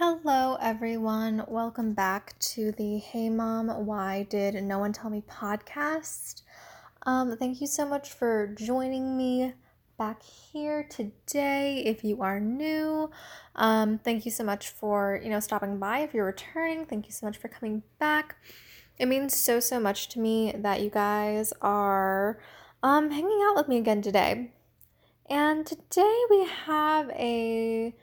Hello, everyone. Welcome back to the Hey Mom, Why Did No One Tell Me podcast. Um, thank you so much for joining me back here today. If you are new, um, thank you so much for you know stopping by. If you're returning, thank you so much for coming back. It means so so much to me that you guys are um, hanging out with me again today. And today we have a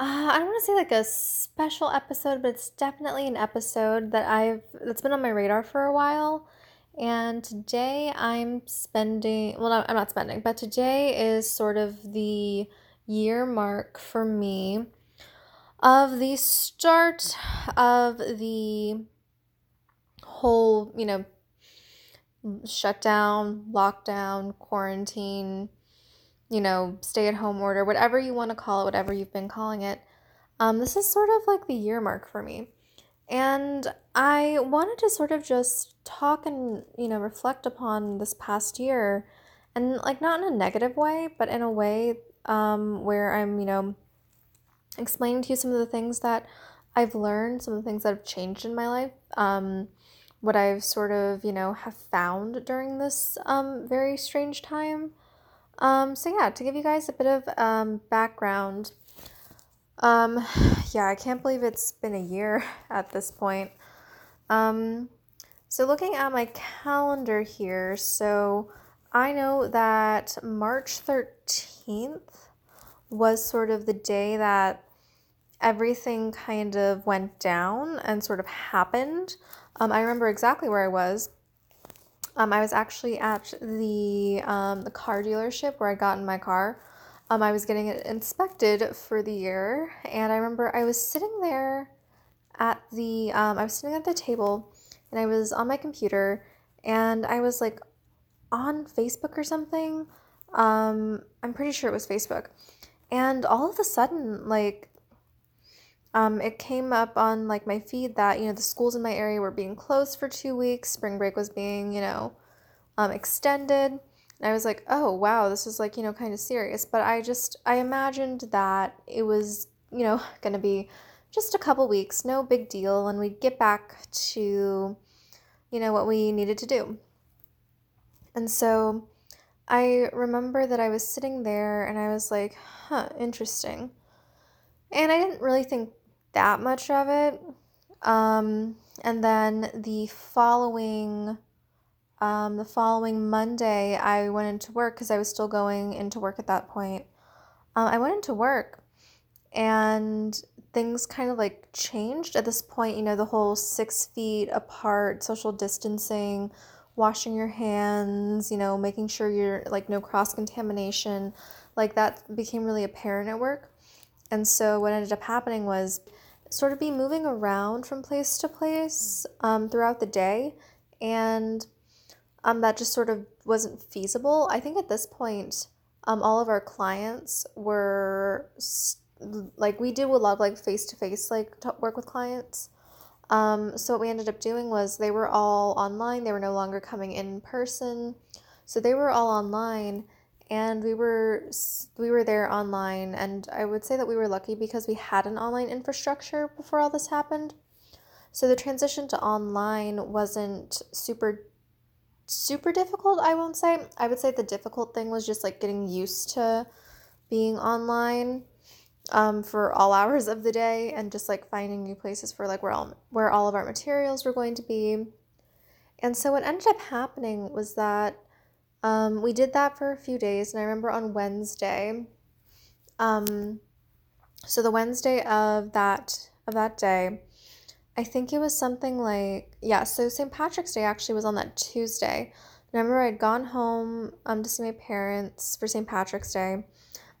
uh, I don't want to say like a special episode, but it's definitely an episode that I've that's been on my radar for a while. And today I'm spending, well, I'm not spending, but today is sort of the year mark for me of the start of the whole, you know, shutdown, lockdown, quarantine, you know, stay at home order, whatever you want to call it, whatever you've been calling it. Um, this is sort of like the year mark for me. And I wanted to sort of just talk and, you know, reflect upon this past year and like not in a negative way, but in a way um, where I'm, you know, explaining to you some of the things that I've learned, some of the things that have changed in my life, um, what I've sort of, you know, have found during this um, very strange time. Um, so yeah, to give you guys a bit of um, background, um, yeah, I can't believe it's been a year at this point. Um, so looking at my calendar here, so I know that March 13th was sort of the day that everything kind of went down and sort of happened. Um, I remember exactly where I was. Um, I was actually at the um, the car dealership where I got in my car. Um, I was getting it inspected for the year, and I remember I was sitting there at the um, I was sitting at the table, and I was on my computer, and I was like on Facebook or something. Um, I'm pretty sure it was Facebook, and all of a sudden, like um, it came up on like my feed that you know the schools in my area were being closed for two weeks. Spring break was being you know um, extended, and I was like, oh wow, this is like you know kind of serious. But I just I imagined that it was you know gonna be just a couple weeks, no big deal, and we'd get back to you know what we needed to do. And so I remember that I was sitting there and I was like, huh, interesting. And I didn't really think that much of it. Um, and then the following um, the following Monday, I went into work because I was still going into work at that point. Um, I went into work and things kind of like changed at this point. You know, the whole six feet apart, social distancing, washing your hands, you know, making sure you're like no cross contamination, like that became really apparent at work. And so what ended up happening was sort of be moving around from place to place um, throughout the day. And um, that just sort of wasn't feasible. I think at this point, um, all of our clients were like, we do a lot of like face to face like work with clients. Um, so what we ended up doing was they were all online. They were no longer coming in person. So they were all online and we were we were there online and i would say that we were lucky because we had an online infrastructure before all this happened. So the transition to online wasn't super super difficult i won't say. I would say the difficult thing was just like getting used to being online um, for all hours of the day and just like finding new places for like where all where all of our materials were going to be. And so what ended up happening was that um, we did that for a few days, and I remember on Wednesday, um, so the Wednesday of that of that day, I think it was something like yeah. So St. Patrick's Day actually was on that Tuesday. I remember I'd gone home um, to see my parents for St. Patrick's Day.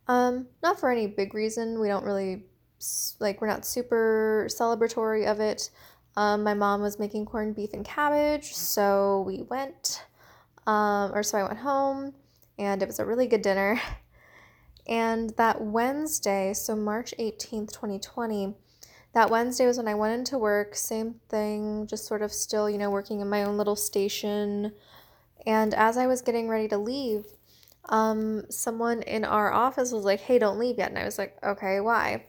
Um, not for any big reason. We don't really like we're not super celebratory of it. Um, my mom was making corned beef and cabbage, so we went. Um, or so I went home and it was a really good dinner. And that Wednesday, so March 18th, 2020, that Wednesday was when I went into work. Same thing, just sort of still, you know, working in my own little station. And as I was getting ready to leave, um, someone in our office was like, hey, don't leave yet. And I was like, okay, why?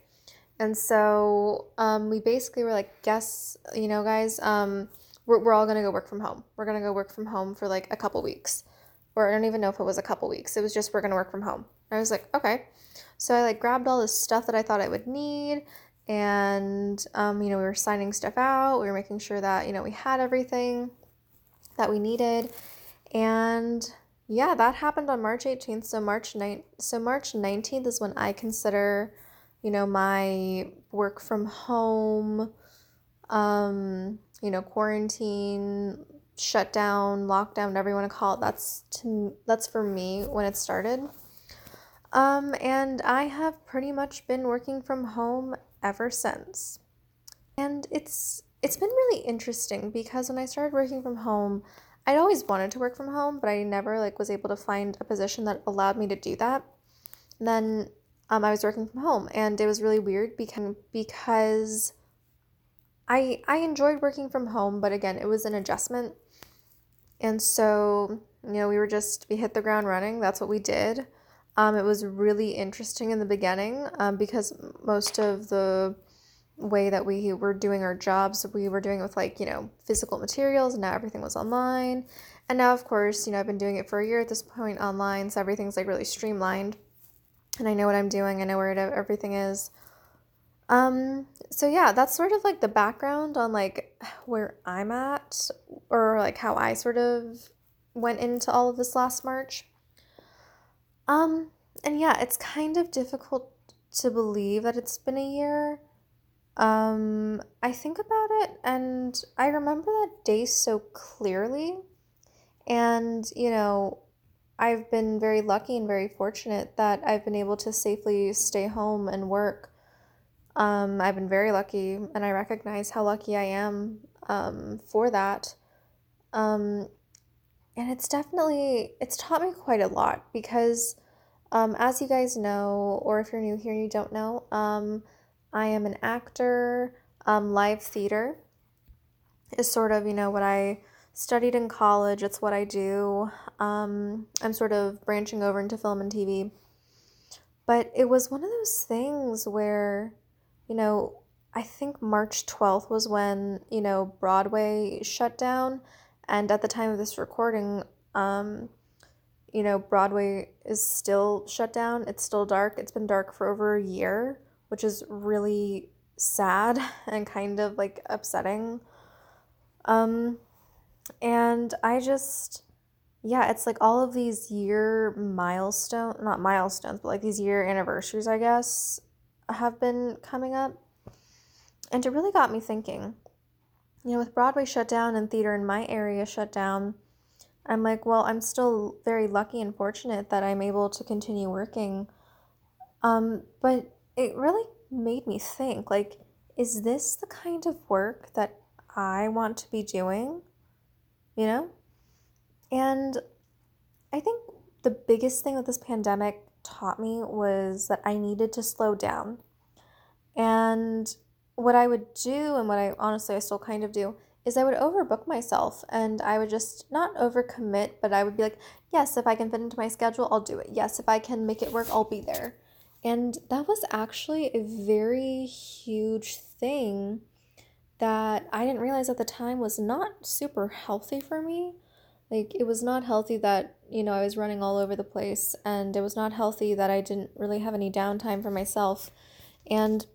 And so um, we basically were like, guess, you know, guys, um, we're, we're all going to go work from home. We're going to go work from home for like a couple weeks. Or I don't even know if it was a couple weeks. It was just, we're going to work from home. I was like, okay. So I like grabbed all this stuff that I thought I would need. And, um, you know, we were signing stuff out. We were making sure that, you know, we had everything that we needed. And yeah, that happened on March 18th. So March 9th, so March 19th is when I consider, you know, my work from home, um, you know, quarantine, shutdown, lockdown, whatever you want to call it. That's to that's for me when it started. Um, and I have pretty much been working from home ever since. And it's it's been really interesting because when I started working from home, I'd always wanted to work from home, but I never like was able to find a position that allowed me to do that. And then um, I was working from home, and it was really weird because because I I enjoyed working from home, but again, it was an adjustment. And so, you know, we were just we hit the ground running. That's what we did. Um, it was really interesting in the beginning um, because most of the way that we were doing our jobs, we were doing with like, you know, physical materials, and now everything was online. And now, of course, you know, I've been doing it for a year at this point online, so everything's like really streamlined. And I know what I'm doing, I know where it, everything is. Um, so yeah, that's sort of like the background on like where I'm at or like how I sort of went into all of this last March. Um, and yeah, it's kind of difficult to believe that it's been a year um, I think about it and I remember that day so clearly. And, you know, I've been very lucky and very fortunate that I've been able to safely stay home and work. Um, I've been very lucky and I recognize how lucky I am um, for that. Um, and it's definitely, it's taught me quite a lot because, um, as you guys know, or if you're new here and you don't know, um, I am an actor. Um, live theater is sort of, you know, what I studied in college. It's what I do. I'm sort of branching over into film and TV. But it was one of those things where, you know, I think March 12th was when, you know, Broadway shut down. And at the time of this recording, um, you know, Broadway is still shut down. It's still dark. It's been dark for over a year which is really sad and kind of like upsetting. Um, and I just, yeah, it's like all of these year milestone, not milestones, but like these year anniversaries, I guess, have been coming up. And it really got me thinking. You know, with Broadway shut down and theater in my area shut down, I'm like, well, I'm still very lucky and fortunate that I'm able to continue working. Um, but it really made me think like, is this the kind of work that I want to be doing? You know? And I think the biggest thing that this pandemic taught me was that I needed to slow down. And what I would do, and what I honestly I still kind of do, is I would overbook myself and I would just not overcommit, but I would be like, yes, if I can fit into my schedule, I'll do it. Yes, if I can make it work, I'll be there. And that was actually a very huge thing that I didn't realize at the time was not super healthy for me. Like, it was not healthy that, you know, I was running all over the place, and it was not healthy that I didn't really have any downtime for myself. And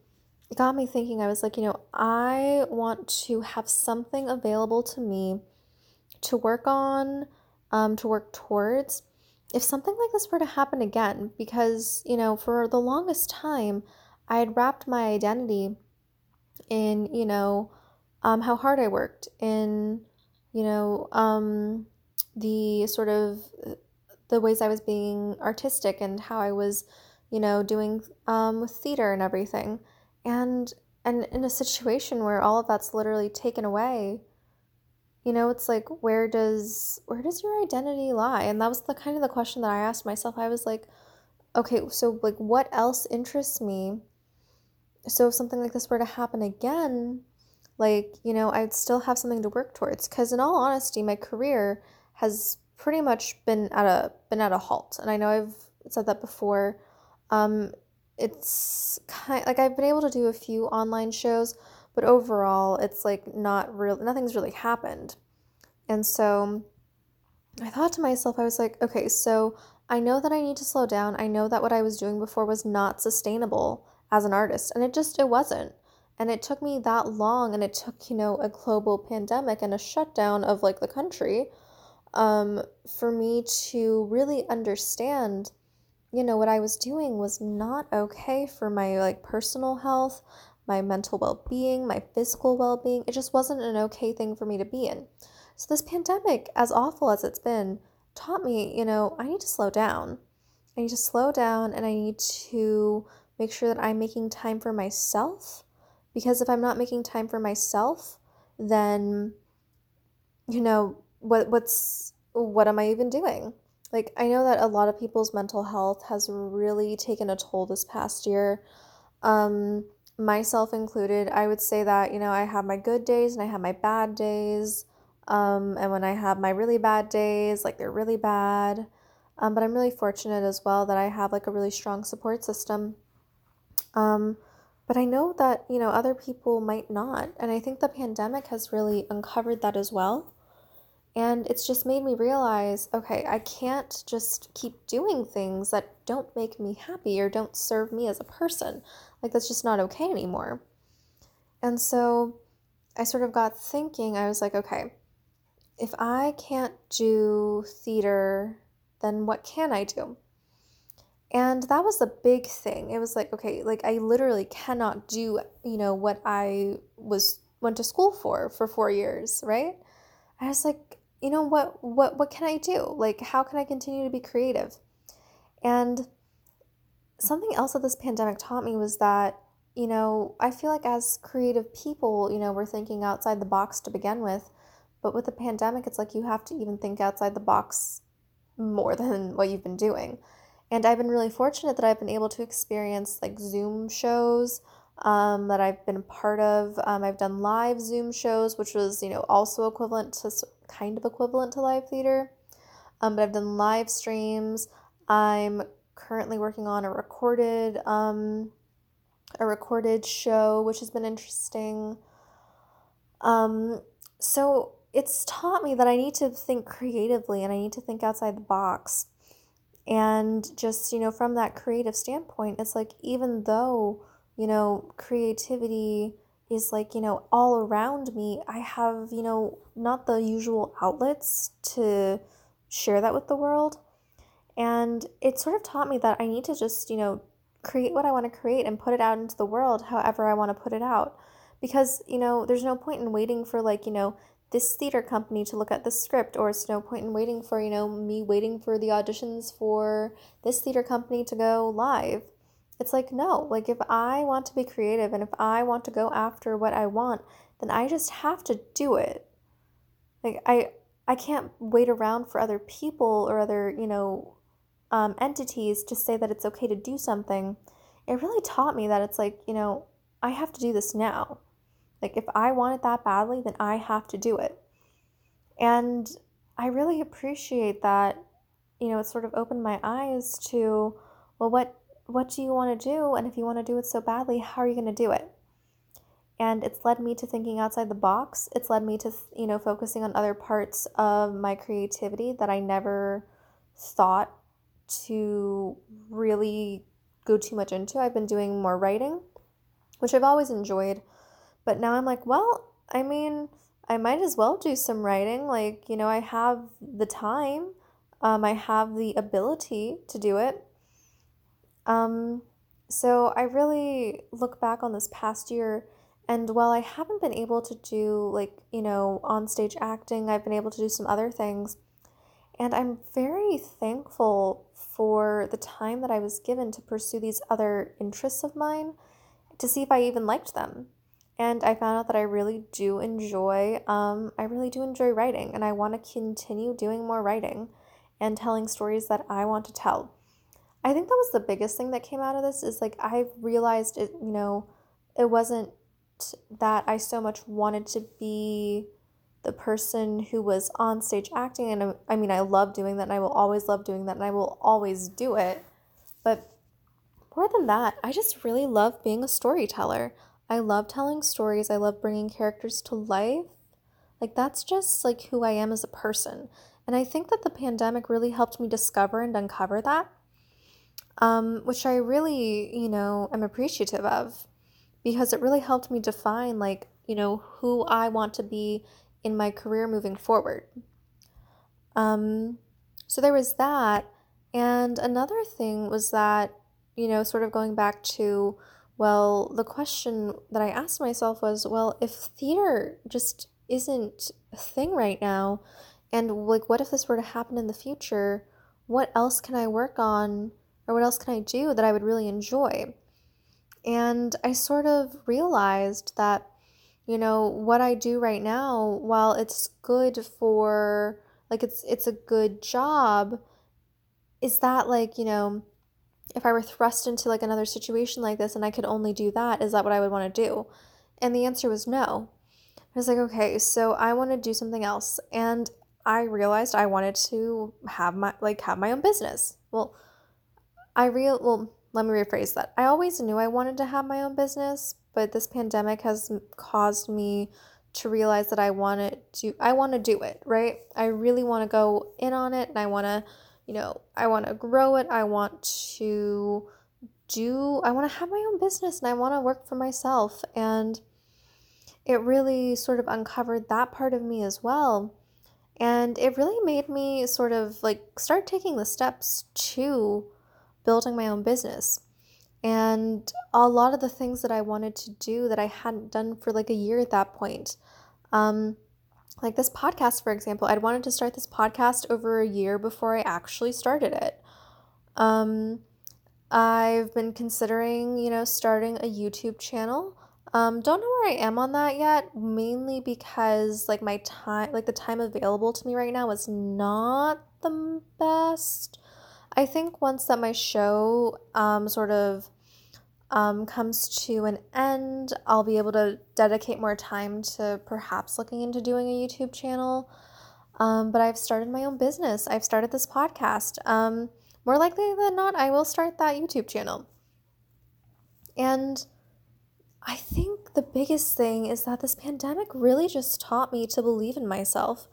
it got me thinking, I was like, you know, I want to have something available to me to work on, um, to work towards if something like this were to happen again, because, you know, for the longest time, I had wrapped my identity in, you know, um, how hard I worked, in, you know, um, the sort of the ways I was being artistic and how I was, you know, doing um, with theater and everything. And and in a situation where all of that's literally taken away, you know it's like where does where does your identity lie? And that was the kind of the question that i asked myself. I was like okay so like what else interests me? So if something like this were to happen again like you know i'd still have something to work towards. Because in all honesty my career has pretty much been at a been at a halt and i know i've said that before um it's kind like I've been able to do a few online shows, but overall it's like not real nothing's really happened. And so I thought to myself, I was like, okay, so I know that I need to slow down. I know that what I was doing before was not sustainable as an artist, and it just it wasn't. And it took me that long and it took, you know, a global pandemic and a shutdown of like the country um for me to really understand you know, what I was doing was not okay for my like personal health, my mental well-being, my physical well-being. It just wasn't an okay thing for me to be in. So this pandemic, as awful as it's been, taught me, you know, I need to slow down. I need to slow down and I need to make sure that I'm making time for myself because if I'm not making time for myself, then you know, what what's what am I even doing? Like, I know that a lot of people's mental health has really taken a toll this past year. Um, myself included, I would say that, you know, I have my good days and I have my bad days. Um, and when I have my really bad days, like they're really bad. Um, but I'm really fortunate as well that I have like a really strong support system. Um, but I know that, you know, other people might not. And I think the pandemic has really uncovered that as well. And it's just made me realize okay, I can't just keep doing things that don't make me happy or don't serve me as a person. Like, that's just not okay anymore. And so I sort of got thinking, I was like, okay, if I can't do theater, then what can I do? And that was the big thing. It was like, okay, like I literally cannot do, you know, what I was went to school for for 4 years, right? I was like, you know what what what can I do? Like how can I continue to be creative? And something else that this pandemic taught me was that you know, I feel like as creative people, you know, we're thinking outside the box to begin with, but with the pandemic, it's like you have to even think outside the box more than what you've been doing. And I've been really fortunate that I've been able to experience like Zoom shows um, that I've been a part of. Um, I've done live Zoom shows, which was, you know, also equivalent to kind of equivalent to live theater. Um, but I've done live streams. I'm currently working on a recorded um, a recorded show, which has been interesting. Um, so it's taught me that I need to think creatively and I need to think outside the box. And just, you know, from that creative standpoint, it's like even though, you know, creativity is like, you know, all around me, I have, you know, not the usual outlets to share that with the world. And it sort of taught me that I need to just, you know, create what I want to create and put it out into the world however I want to put it out. Because, you know, there's no point in waiting for, like, you know, this theater company to look at the script, or it's no point in waiting for, you know, me waiting for the auditions for this theater company to go live. It's like, no, like if I want to be creative and if I want to go after what I want, then I just have to do it. Like I I can't wait around for other people or other, you know, um, entities to say that it's okay to do something. It really taught me that it's like, you know, I have to do this now. Like if I want it that badly, then I have to do it. And I really appreciate that, you know, it sort of opened my eyes to, well, what what do you want to do? And if you want to do it so badly, how are you going to do it? And it's led me to thinking outside the box. It's led me to, you know, focusing on other parts of my creativity that I never thought to really go too much into. I've been doing more writing, which I've always enjoyed. But now I'm like, well, I mean, I might as well do some writing. Like, you know, I have the time, um, I have the ability to do it. Um, so I really look back on this past year, and while I haven't been able to do like, you know, on stage acting, I've been able to do some other things. And I'm very thankful for the time that I was given to pursue these other interests of mine to see if I even liked them. And I found out that I really do enjoy, um, I really do enjoy writing, and I want to continue doing more writing and telling stories that I want to tell. I think that was the biggest thing that came out of this is like I've realized it, you know, it wasn't that I so much wanted to be the person who was on stage acting and uh, I mean I love doing that and I will always love doing that and I will always do it. But more than that, I just really love being a storyteller. I love telling stories. I love bringing characters to life. Like that's just like who I am as a person. And I think that the pandemic really helped me discover and uncover that. Um, which I really, you know, am appreciative of because it really helped me define like, you know, who I want to be in my career moving forward. Um, so there was that. And another thing was that, you know, sort of going back to, well, the question that I asked myself was, well, if theater just isn't a thing right now, and like, what if this were to happen in the future? What else can I work on, or what else can I do that I would really enjoy? And I sort of realized that, you know, what I do right now, while it's good for, like, it's it's a good job, is that like, you know, if I were thrust into like another situation like this and I could only do that, is that what I would want to do? And the answer was no. I was like, okay, so I want to do something else. And I realized I wanted to have my like have my own business. Well, I real well, let me rephrase that. I always knew I wanted to have my own business, but this pandemic has caused me to realize that I want to I want to do it, right? I really want to go in on it and I want to you know, I want to grow it. I want to do, I want to have my own business and I want to work for myself. And it really sort of uncovered that part of me as well. And it really made me sort of like start taking the steps to building my own business. And a lot of the things that I wanted to do that I hadn't done for like a year at that point. Um, like this podcast, for example, I'd wanted to start this podcast over a year before I actually started it. Um, I've been considering, you know, starting a YouTube channel. Um, don't know where I am on that yet, mainly because like my time, like the time available to me right now is not the best. I think once that my show um, sort of um, comes to an end, I'll be able to dedicate more time to perhaps looking into doing a YouTube channel. Um, but I've started my own business. I've started this podcast. Um, more likely than not, I will start that YouTube channel. And I think the biggest thing is that this pandemic really just taught me to believe in myself.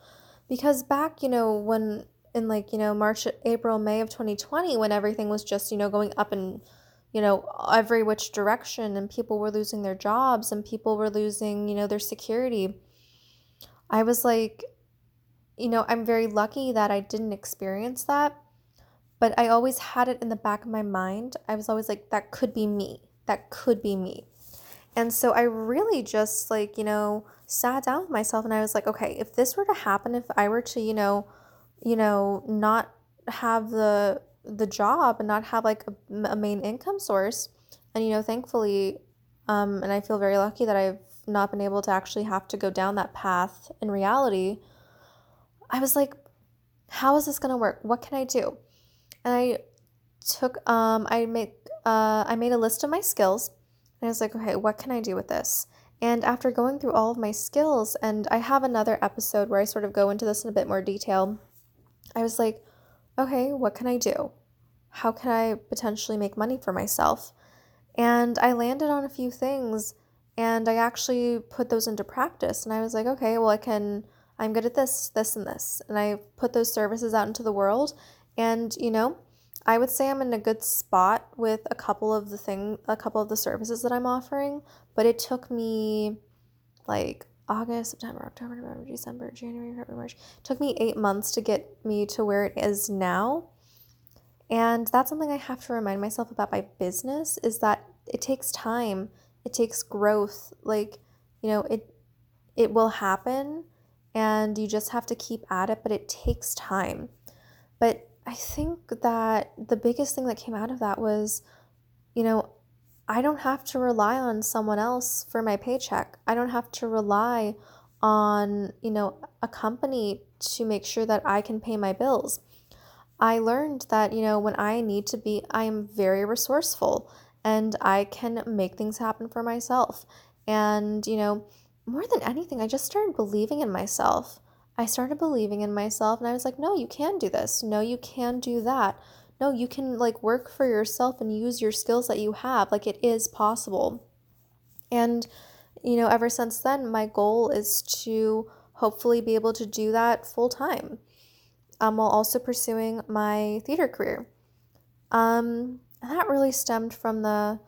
Because back, you know, when in like, you know, March, April, May of 2020, when everything was just, you know, going up and you know, every which direction, and people were losing their jobs and people were losing, you know, their security. I was like, you know, I'm very lucky that I didn't experience that, but I always had it in the back of my mind. I was always like, that could be me. That could be me. And so I really just like, you know, sat down with myself and I was like, okay, if this were to happen, if I were to, you know, you know, not have the the job and not have like a, a main income source. And, you know, thankfully, um, and I feel very lucky that I've not been able to actually have to go down that path in reality. I was like, how is this going to work? What can I do? And I took, um, I made, uh, I made a list of my skills and I was like, okay, what can I do with this? And after going through all of my skills, and I have another episode where I sort of go into this in a bit more detail, I was like, okay, what can I do? How can I potentially make money for myself? And I landed on a few things and I actually put those into practice. And I was like, okay, well, I can, I'm good at this, this, and this. And I put those services out into the world. And, you know, I would say I'm in a good spot with a couple of the thing, a couple of the services that I'm offering, but it took me like August, September, October, November, December, January, February, March. It took me eight months to get me to where it is now. And that's something I have to remind myself about my business is that it takes time. It takes growth. Like, you know, it it will happen and you just have to keep at it, but it takes time. But I think that the biggest thing that came out of that was, you know, I don't have to rely on someone else for my paycheck. I don't have to rely on, you know, a company to make sure that I can pay my bills. I learned that, you know, when I need to be, I am very resourceful and I can make things happen for myself. And, you know, more than anything, I just started believing in myself. I started believing in myself and I was like, no, you can do this. No, you can do that. No, you can like work for yourself and use your skills that you have. Like it is possible. And, you know, ever since then, my goal is to hopefully be able to do that full time um, while also pursuing my theater career. Um, and that really stemmed from the,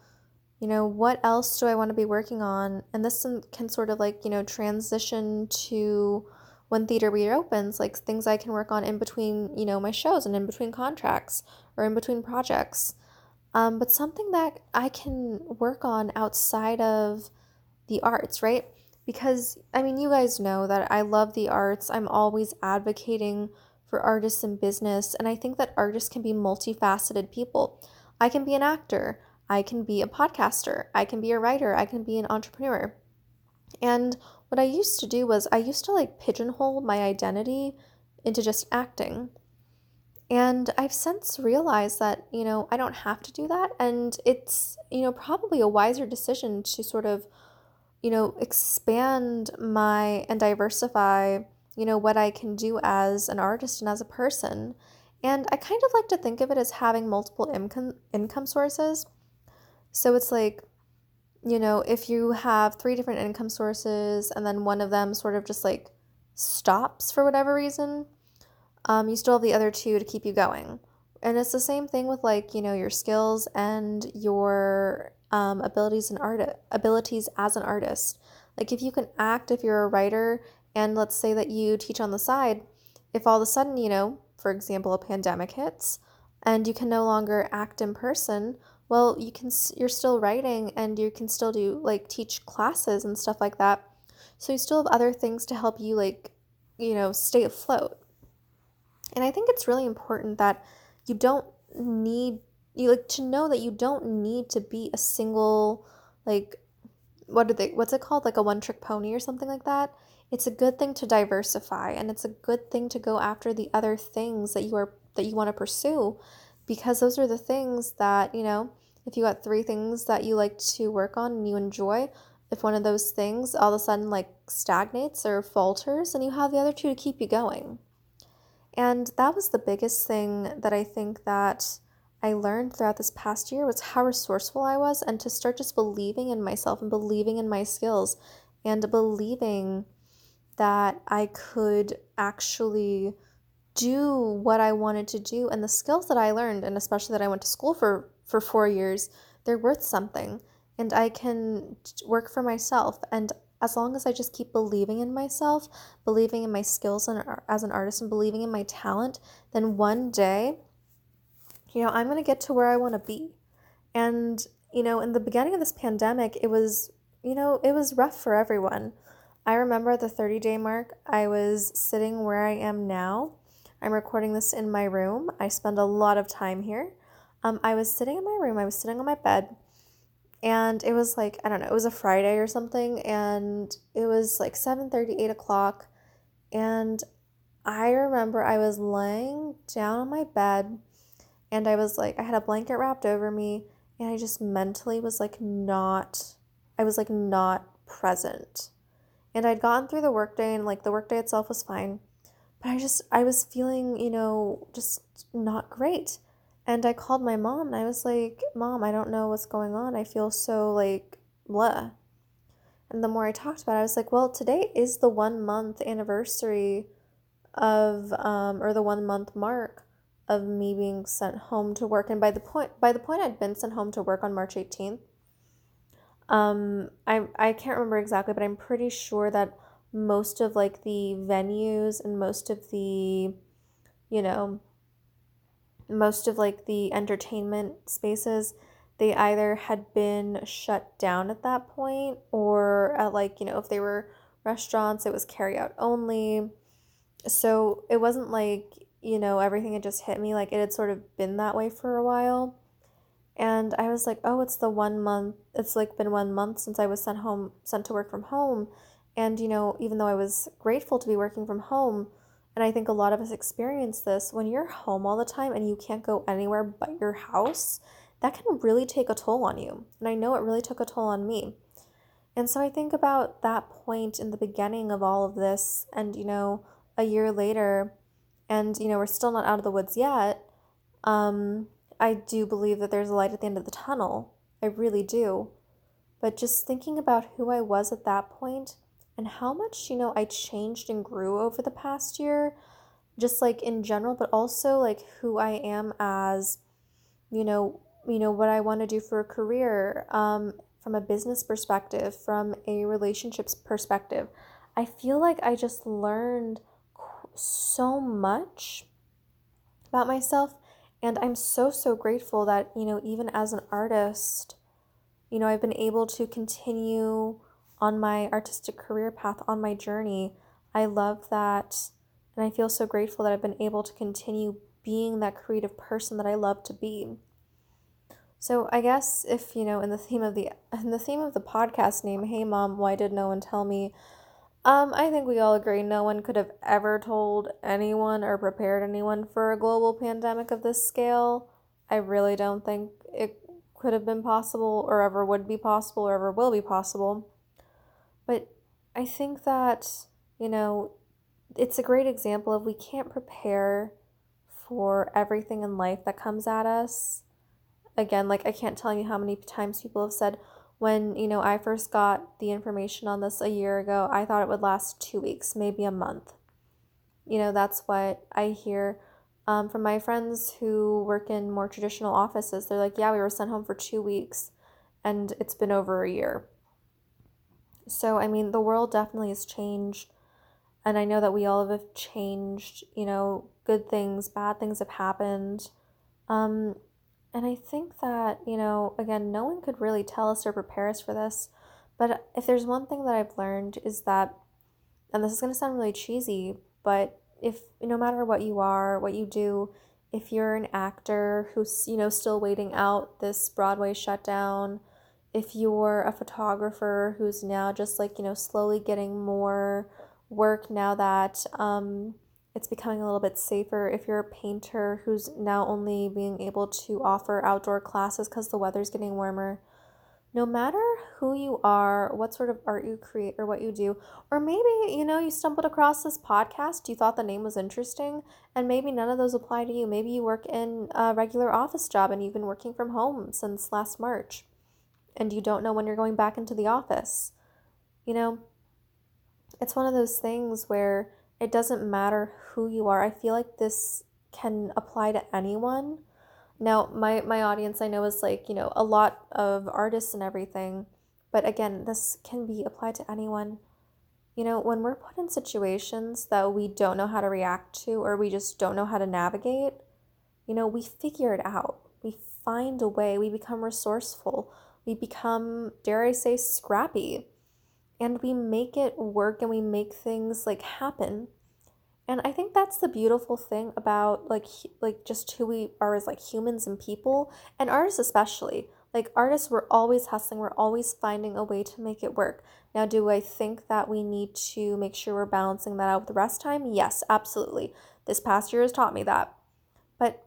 you know, what else do I want to be working on? And this can sort of like, you know, transition to when theater reopens, like things I can work on in between, you know, my shows and in between contracts or in between projects. Um, but something that I can work on outside of the arts, right? Because, I mean, you guys know that I love the arts. I'm always advocating for artists in business. And I think that artists can be multifaceted people. I can be an actor, I can be a podcaster, I can be a writer, I can be an entrepreneur. And what I used to do was I used to like pigeonhole my identity into just acting. And I've since realized that, you know, I don't have to do that. And it's, you know, probably a wiser decision to sort of, you know, expand my and diversify, you know, what I can do as an artist and as a person. And I kind of like to think of it as having multiple income income sources. So it's like, you know, if you have three different income sources and then one of them sort of just like stops for whatever reason, um, you still have the other two to keep you going. And it's the same thing with like, you know, your skills and your um, abilities and art abilities as an artist. Like if you can act, if you're a writer, and let's say that you teach on the side, if all of a sudden, you know, for example, a pandemic hits and you can no longer act in person, well, you can you're still writing and you can still do like teach classes and stuff like that. So you still have other things to help you like, you know, stay afloat. And I think it's really important that you don't need you like to know that you don't need to be a single like what are they what's it called? Like a one trick pony or something like that? It's a good thing to diversify and it's a good thing to go after the other things that you are that you want to pursue because those are the things that you know if you got three things that you like to work on and you enjoy if one of those things all of a sudden like stagnates or falters then you have the other two to keep you going and that was the biggest thing that I think that I learned throughout this past year was how resourceful I was and to start just believing in myself and believing in my skills and believing that I could actually do what I wanted to do. And the skills that I learned and especially that I went to school for for 4 years they're worth something. And I can work for myself. And as long as I just keep believing in myself, believing in my skills and as an artist, and believing in my talent, then one day, you know, I'm going to get to where I want to be. And, you know, in the beginning of this pandemic, it was, you know, it was rough for everyone. I remember the 30 day mark, I was sitting where I am now. I'm recording this in my room. I spend a lot of time here. Um, I was sitting in my room, I was sitting on my bed and it was like i don't know it was a friday or something and it was like 7 30 8 o'clock and i remember i was laying down on my bed and i was like i had a blanket wrapped over me and i just mentally was like not i was like not present. And i'd gotten through the workday and like the workday itself was fine but i just i was feeling you know just not great and I called my mom and I was like, Mom, I don't know what's going on. I feel so like blah. And the more I talked about it, I was like, Well, today is the one month anniversary of um or the one month mark of me being sent home to work. And by the point by the point I'd been sent home to work on March 18th, um I I can't remember exactly, but I'm pretty sure that most of like the venues and most of the you know most of like the entertainment spaces they either had been shut down at that point or at like you know if they were restaurants it was carry out only. So it wasn't like you know everything had just hit me like it had sort of been that way for a while. And i was like oh it's the one month it's like been one month since i was sent home sent to work from home. And you know even though i was grateful to be working from home and I think a lot of us experience this when you're home all the time and you can't go anywhere but your house, that can really take a toll on you. And I know it really took a toll on me. And so I think about that point in the beginning of all of this, and you know, a year later, and you know, we're still not out of the woods yet. Um, I do believe that there's a light at the end of the tunnel. I really do. But just thinking about who I was at that point and how much, you know, I changed and grew over the past year, just like in general, but also like who I am as, you know, you know what I want to do for a career, um, from a business perspective, from a relationships perspective. I feel like I just learned so much about myself and I'm so so grateful that, you know, even as an artist, you know, I've been able to continue on my artistic career path on my journey. I love that and I feel so grateful that I've been able to continue being that creative person that I love to be. So I guess if you know in the theme of the in the theme of the podcast name, hey mom, why did no one tell me? Um, I think we all agree no one could have ever told anyone or prepared anyone for a global pandemic of this scale. I really don't think it could have been possible or ever would be possible or ever will be possible. But I think that, you know, it's a great example of we can't prepare for everything in life that comes at us again, like I can't tell you how many times people have said, when you know I first got the information on this a year ago, I thought it would last two weeks, maybe a month. You know, that's what I hear um, from my friends who work in more traditional offices. They're like, yeah, we were sent home for two weeks and it's been over a year. So, I mean, the world definitely has changed. And I know that we all have changed, you know, good things, bad things have happened. Um, and I think that, you know, again, no one could really tell us or prepare us for this. But if there's one thing that I've learned is that, and this is going to sound really cheesy, but if no matter what you are, what you do, if you're an actor who's, you know, still waiting out this Broadway shutdown, if you're a photographer who's now just like, you know, slowly getting more work now that, um, it's becoming a little bit safer if you're a painter who's now only being able to offer outdoor classes because the weather's getting warmer. No matter who you are, what sort of art you create, or what you do, or maybe you know you stumbled across this podcast, you thought the name was interesting, and maybe none of those apply to you. Maybe you work in a regular office job and you've been working from home since last March, and you don't know when you're going back into the office. You know, it's one of those things where it doesn't matter who you are. I feel like this can apply to anyone. Now, my my audience I know is like, you know, a lot of artists and everything, but again, this can be applied to anyone. You know, when we're put in situations that we don't know how to react to or we just don't know how to navigate, you know, we figure it out. We find a way, we become resourceful, we become, dare I say, scrappy. And we make it work and we make things like happen. And i think that's the beautiful thing about like like just who we are as like humans and people and artists especially. Like artists we're always hustling we're always finding a way to make it work. Now do i think that we need to make sure we're balancing that out with the rest time? Yes absolutely. This past year has taught me that. But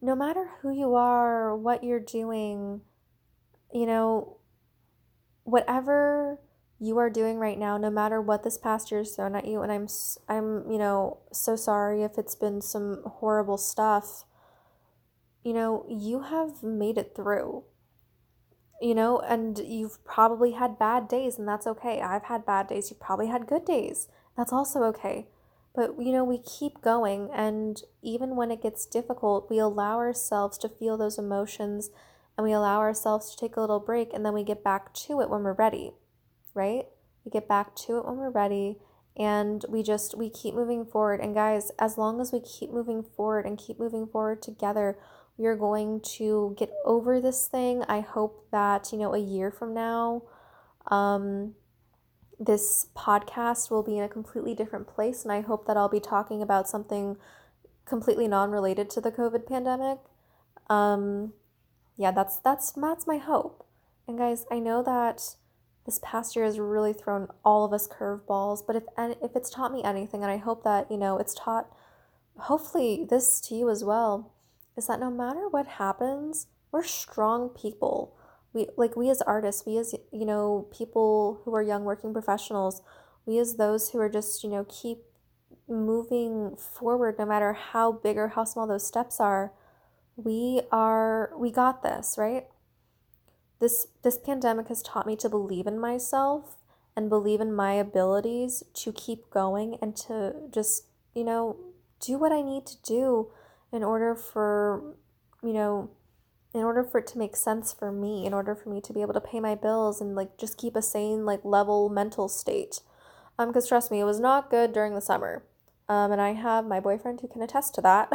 no matter who you are what you're doing you know whatever you are doing right now, no matter what this past year has thrown at you. And I'm, I'm, you know, so sorry if it's been some horrible stuff. You know, you have made it through. You know, and you've probably had bad days, and that's okay. I've had bad days. You probably had good days. That's also okay. But, you know, we keep going, and even when it gets difficult, we allow ourselves to feel those emotions and we allow ourselves to take a little break, and then we get back to it when we're ready right? We get back to it when we're ready and we just we keep moving forward. And guys as long as we keep moving forward and keep moving forward together we are going to get over this thing. I hope that you know a year from now um this podcast will be in a completely different place and i hope that i'll be talking about something completely non-related to the covid pandemic. Um yeah that's that's that's my hope and guys i know that this past year has really thrown all of us curveballs. But if if it's taught me anything, and I hope that you know it's taught, hopefully this to you as well, is that no matter what happens, we're strong people. We like we as artists, we as you know people who are young working professionals, we as those who are just you know keep moving forward no matter how big or how small those steps are We are we got this, right? This this pandemic has taught me to believe in myself and believe in my abilities to keep going and to just, you know, do what I need to do in order for, you know, in order for it to make sense for me, in order for me to be able to pay my bills and like just keep a sane, like level mental state. Um, because trust me, it was not good during the summer. Um, and I have my boyfriend who can attest to that.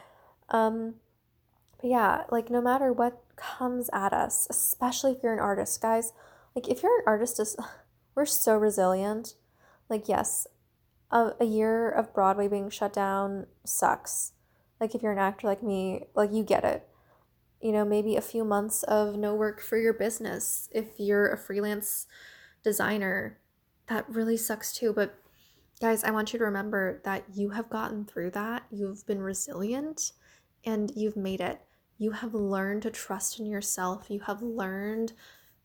um, but yeah, like no matter what comes at us, especially if you're an artist, guys, like if you're an artist, is we're so resilient. Like yes, a, a year of Broadway being shut down sucks. Like if you're an actor like me, like you get it. You know, maybe a few months of no work for your business if you're a freelance designer. That really sucks too, but guys, I want you to remember that you have gotten through that. You've been resilient and you've made it. You have learned to trust in yourself. You have learned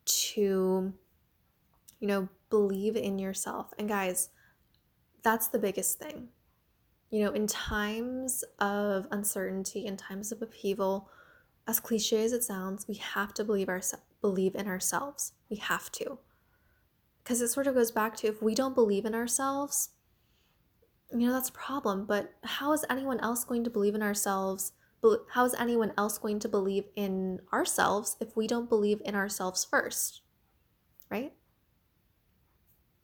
to, you know, believe in yourself. And guys, that's the biggest thing. You know, in times of uncertainty, in times of upheaval, as cliche as it sounds, we have to believe our believe in ourselves. We have to. Cuz it sort of goes back to if we don't believe in ourselves, you know, that's a problem, but how is anyone else going to believe in ourselves? How is anyone else going to believe in ourselves if we don't believe in ourselves first? Right?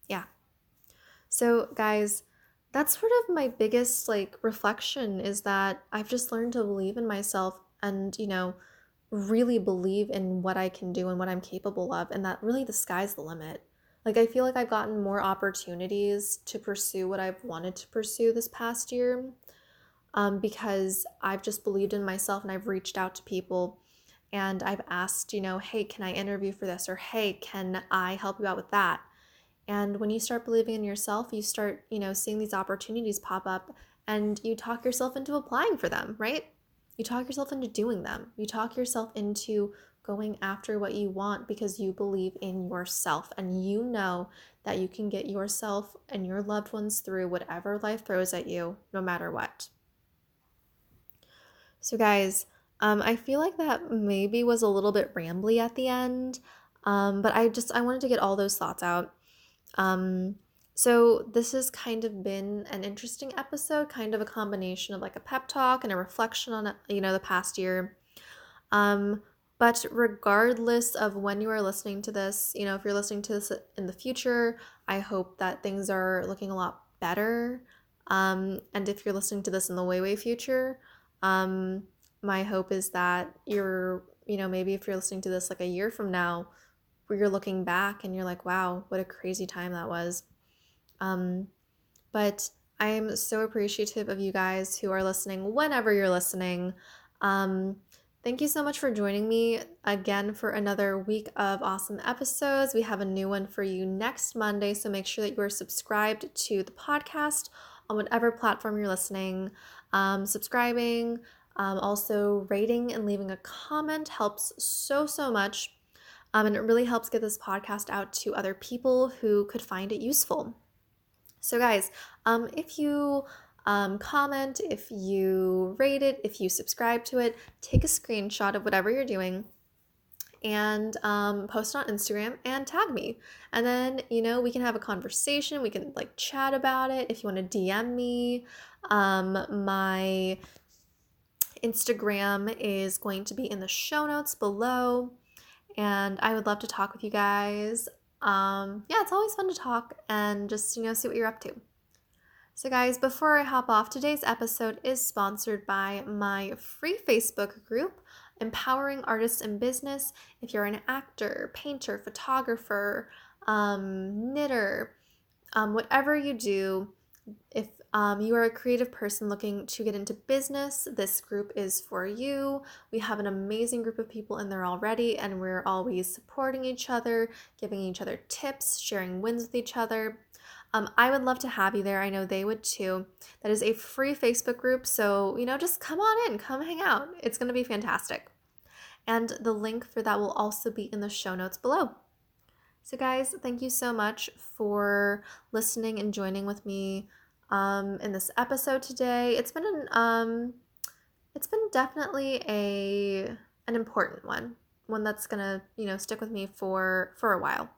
Yeah. So, guys, that's sort of my biggest like reflection is that I've just learned to believe in myself and, you know, really believe in what I can do and what I'm capable of and that really the sky's the limit. Like I feel like I've gotten more opportunities to pursue what I've wanted to pursue this past year. Um, because I've just believed in myself and I've reached out to people and I've asked, you know, hey, can I interview for this? Or hey, can I help you out with that? And when you start believing in yourself, you start, you know, seeing these opportunities pop up and you talk yourself into applying for them, right? You talk yourself into doing them. You talk yourself into going after what you want because you believe in yourself and you know that you can get yourself and your loved ones through whatever life throws at you, no matter what. So, guys, um, I feel like that maybe was a little bit rambly at the end, um, but I just I wanted to get all those thoughts out. Um, so this has kind of been an interesting episode, kind of a combination of like a pep talk and a reflection on you know the past year. Um, but regardless of when you are listening to this, you know, if you're listening to this in the future, I hope that things are looking a lot better. Um, and if you're listening to this in the way, way future, um, my hope is that you're, you know, maybe if you're listening to this like a year from now, where you're looking back and you're like, wow, what a crazy time that was. Um, but I am so appreciative of you guys who are listening whenever you're listening. Um, thank you so much for joining me again for another week of awesome episodes. We have a new one for you next Monday, so make sure that you are subscribed to the podcast on whatever platform you're listening. Um, subscribing, um, also rating and leaving a comment helps so, so much um, and it really helps get this podcast out to other people who could find it useful. So, guys, um, if you um, comment, if you rate it, if you subscribe to it, take a screenshot of whatever you're doing and um, post on Instagram and tag me. And then, you know, we can have a conversation. We can like chat about it. If you want to DM me, um, my Instagram is going to be in the show notes below and I would love to talk with you guys. Um, yeah, it's always fun to talk and just, you know, see what you're up to. So, guys, before I hop off, today's episode is sponsored by my free Facebook group, Empowering Artists in Business. If you're an actor, painter, photographer, um, knitter, um, whatever you do, if um, you are a creative person looking to get into business, this group is for you. We have an amazing group of people in there already, and we're always supporting each other, giving each other tips, sharing wins with each other. Um, I would love to have you there. I know they would too. That is a free Facebook group, so you know, just come on in, come hang out. It's going to be fantastic. And the link for that will also be in the show notes below. So, guys, thank you so much for listening and joining with me um, in this episode today. It's been an um, it's been definitely a an important one, one that's gonna you know stick with me for for a while.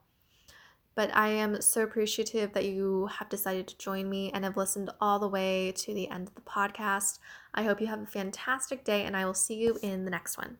But I am so appreciative that you have decided to join me and have listened all the way to the end of the podcast. I hope you have a fantastic day, and I will see you in the next one.